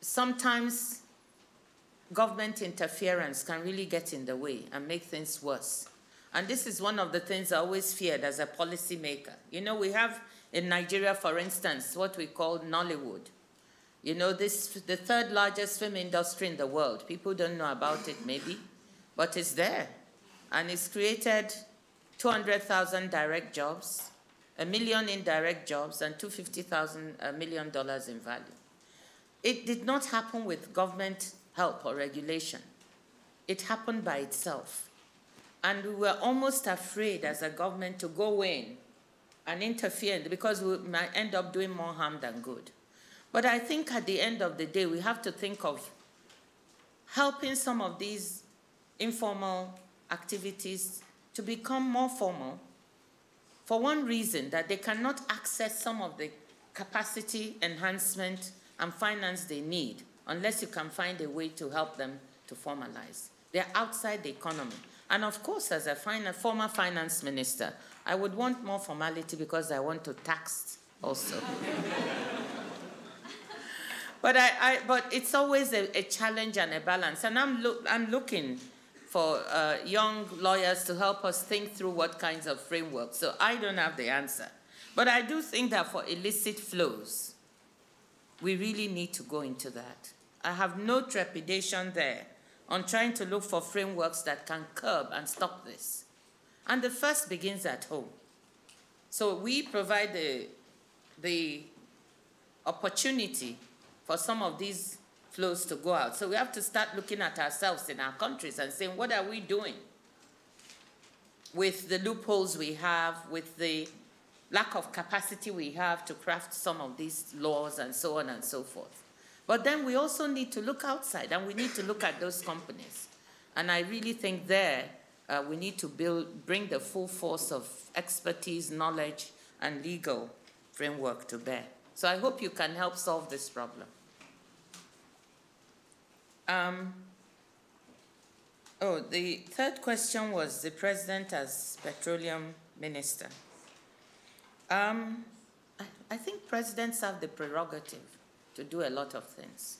sometimes government interference can really get in the way and make things worse. And this is one of the things I always feared as a policymaker. You know, we have in Nigeria, for instance, what we call Nollywood. You know, this the third largest film industry in the world. People don't know about it, maybe, but it's there. And it's created 200,000 direct jobs, a million indirect jobs, and $250,000 uh, million dollars in value. It did not happen with government help or regulation. It happened by itself. And we were almost afraid as a government to go in and interfere because we might end up doing more harm than good. But I think at the end of the day, we have to think of helping some of these informal activities to become more formal for one reason that they cannot access some of the capacity enhancement and finance they need unless you can find a way to help them to formalize. They're outside the economy. And of course, as a former finance minister, I would want more formality because I want to tax also. but, I, I, but it's always a, a, challenge and a balance. And I'm, lo- I'm looking for uh, young lawyers to help us think through what kinds of frameworks. So I don't have the answer. But I do think that for illicit flows, we really need to go into that. I have no trepidation there on trying to look for frameworks that can curb and stop this. And the first begins at home. So we provide the, the opportunity for some of these flows to go out. So we have to start looking at ourselves in our countries and saying, what are we doing with the loopholes we have, with the lack of capacity we have to craft some of these laws and so on and so forth. But then we also need to look outside and we need to look at those companies. And I really think there uh, we need to build, bring the full force of expertise, knowledge, and legal framework to bear. So I hope you can help solve this problem. Um, oh, the third question was the president as petroleum minister. Um, I, I think presidents have the prerogative to do a lot of things.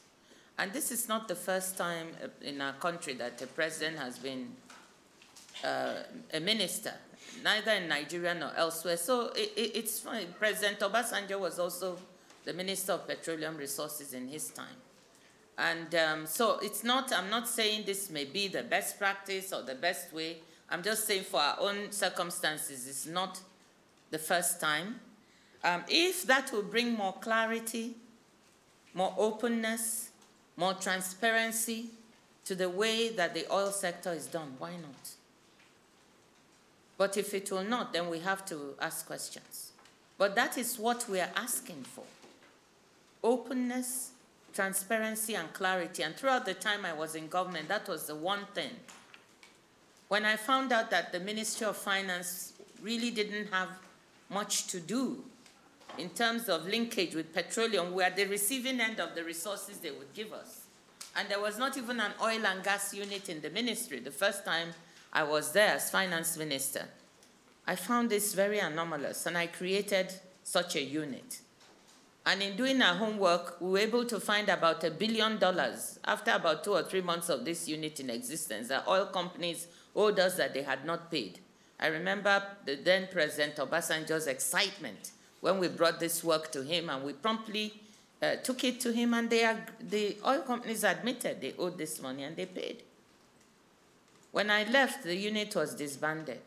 And this is not the first time uh, in our country that a president has been uh, a minister, neither in Nigeria nor elsewhere. So it, it, it's fine. President Obasanjo was also the Minister of Petroleum Resources in his time. And um, so it's not, I'm not saying this may be the best practice or the best way. I'm just saying for our own circumstances, it's not the first time. Um, if that will bring more clarity more openness, more transparency to the way that the oil sector is done. Why not? But if it will not, then we have to ask questions. But that is what we are asking for openness, transparency, and clarity. And throughout the time I was in government, that was the one thing. When I found out that the Ministry of Finance really didn't have much to do in terms of linkage with petroleum, we are the receiving end of the resources they would give us. And there was not even an oil and gas unit in the ministry the first time I was there as finance minister. I found this very anomalous, and I created such a unit. And in doing our homework, we were able to find about a billion dollars after about two or three months of this unit in existence that oil companies owed us that they had not paid. I remember the then President Obasanjo's excitement when we brought this work to him, and we promptly uh, took it to him, and they the oil companies admitted they owed this money, and they paid. When I left, the unit was disbanded.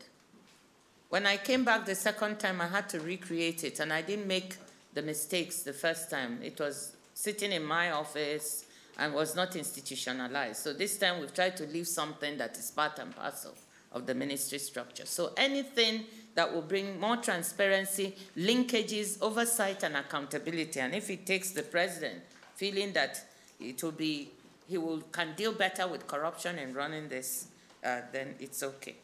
When I came back the second time, I had to recreate it, and I didn't make the mistakes the first time. It was sitting in my office and was not institutionalized. So this time we've tried to leave something that is part and parcel of the ministry structure. So anything that will bring more transparency, linkages, oversight, and accountability. And if it takes the president feeling that it will be, he will can deal better with corruption in running this, uh, then it's okay.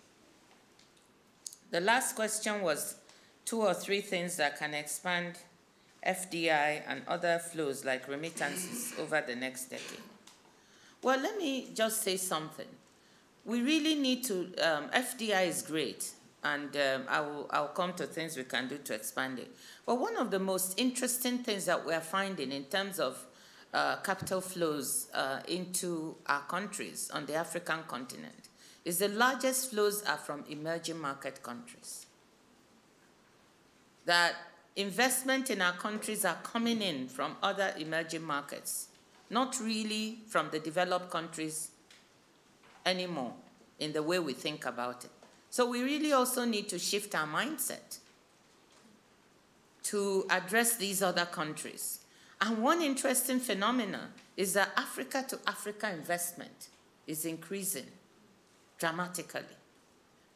The last question was two or three things that can expand FDI and other flows like remittances over the next decade. Well, let me just say something. We really need to, um, FDI is great, and um, I will, I'll come to things we can do to expand it. But one of the most interesting things that we're finding in terms of uh, capital flows uh, into our countries on the African continent is the largest flows are from emerging market countries. That investment in our countries are coming in from other emerging markets, not really from the developed countries anymore in the way we think about it. So we really also need to shift our mindset to address these other countries. And one interesting phenomenon is that Africa to Africa investment is increasing dramatically.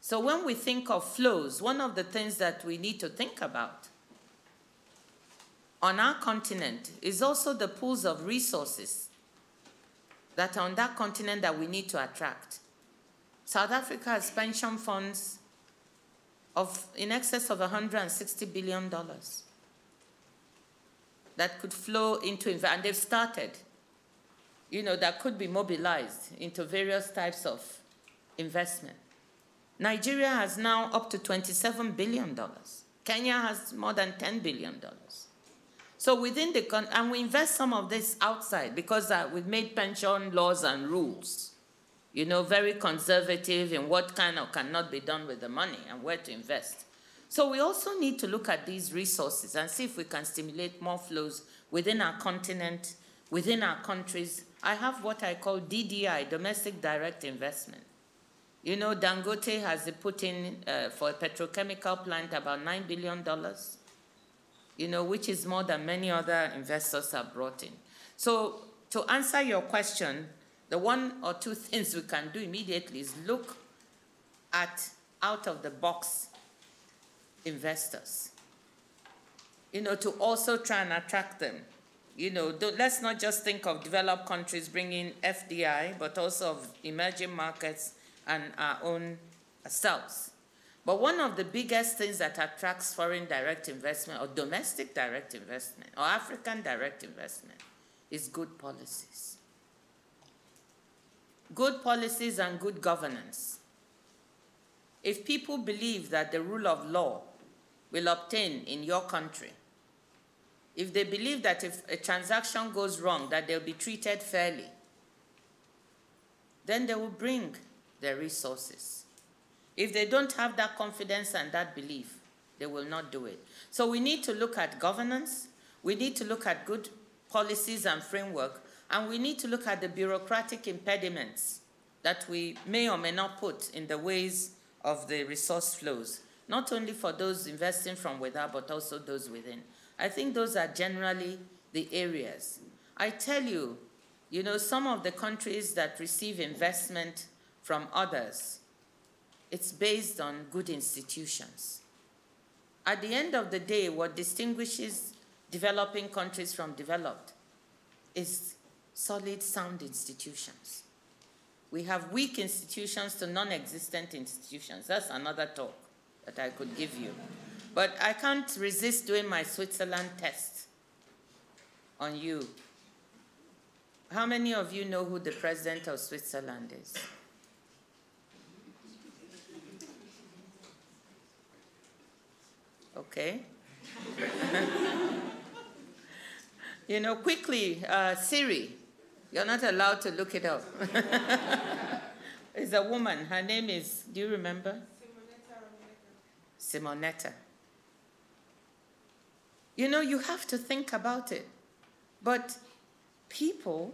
So when we think of flows, one of the things that we need to think about on our continent is also the pools of resources that are on that continent that we need to attract. South Africa has pension funds of in excess of $160 billion that could flow into, and they've started, you know, that could be mobilized into various types of investment. Nigeria has now up to $27 billion. Kenya has more than $10 billion. So within the, and we invest some of this outside because uh, we've made pension laws and rules, you know, very conservative in what kind of cannot be done with the money and where to invest. So we also need to look at these resources and see if we can stimulate more flows within our continent, within our countries. I have what I call DDI, domestic direct investment. You know, Dangote has put in uh, for a petrochemical plant about $9 billion, you know, which is more than many other investors have brought in. So to answer your question, the one or two things we can do immediately is look at out of the box investors. You know, to also try and attract them. You know, let's not just think of developed countries bringing FDI, but also of emerging markets and our own selves. But one of the biggest things that attracts foreign direct investment or domestic direct investment or African direct investment is good policies. Good policies and good governance. If people believe that the rule of law will obtain in your country, if they believe that if a transaction goes wrong, that they'll be treated fairly, then they will bring their resources. If they don't have that confidence and that belief, they will not do it. So we need to look at governance, we need to look at good policies and framework, and we need to look at the bureaucratic impediments that we may or may not put in the ways of the resource flows, not only for those investing from without, but also those within. I think those are generally the areas. I tell you, you know, some of the countries that receive investment from others. It's based on good institutions. At the end of the day, what distinguishes developing countries from developed is solid, sound institutions. We have weak institutions to non-existent institutions. That's another talk that I could give you. But I can't resist doing my Switzerland test on you. How many of you know who the president of Switzerland is? Okay? you know, quickly, uh, Siri, you're not allowed to look it up. it's a woman. Her name is, do you remember? Simonetta. Simonetta. You know, you have to think about it. But people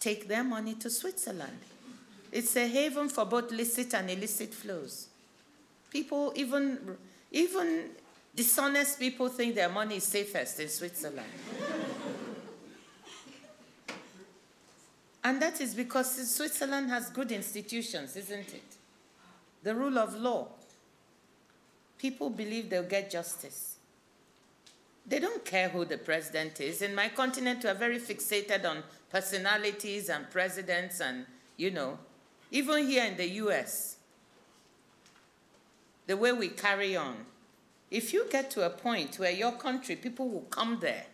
take their money to Switzerland. It's a haven for both licit and illicit flows. People, even, even Dishonest people think their money is safest in Switzerland. and that is because Switzerland has good institutions, isn't it? The rule of law. People believe they'll get justice. They don't care who the president is. In my continent, we are very fixated on personalities and presidents, and, you know, even here in the US, the way we carry on, if you get to a point where your country, people will come there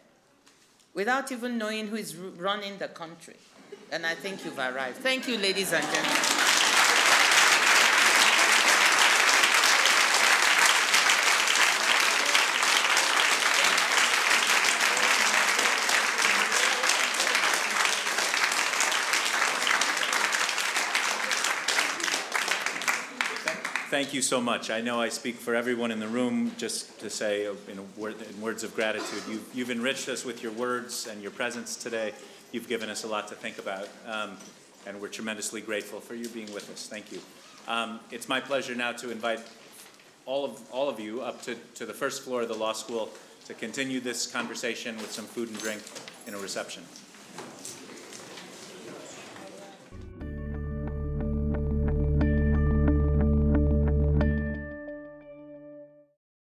without even knowing who is running the country, then I think you've arrived. Thank you, ladies and gentlemen. Thank you so much. I know I speak for everyone in the room just to say in, word, in words of gratitude. You've, you've enriched us with your words and your presence today. You've given us a lot to think about, um, and we're tremendously grateful for you being with us. Thank you. Um, it's my pleasure now to invite all of, all of you up to, to the first floor of the law school to continue this conversation with some food and drink in a reception.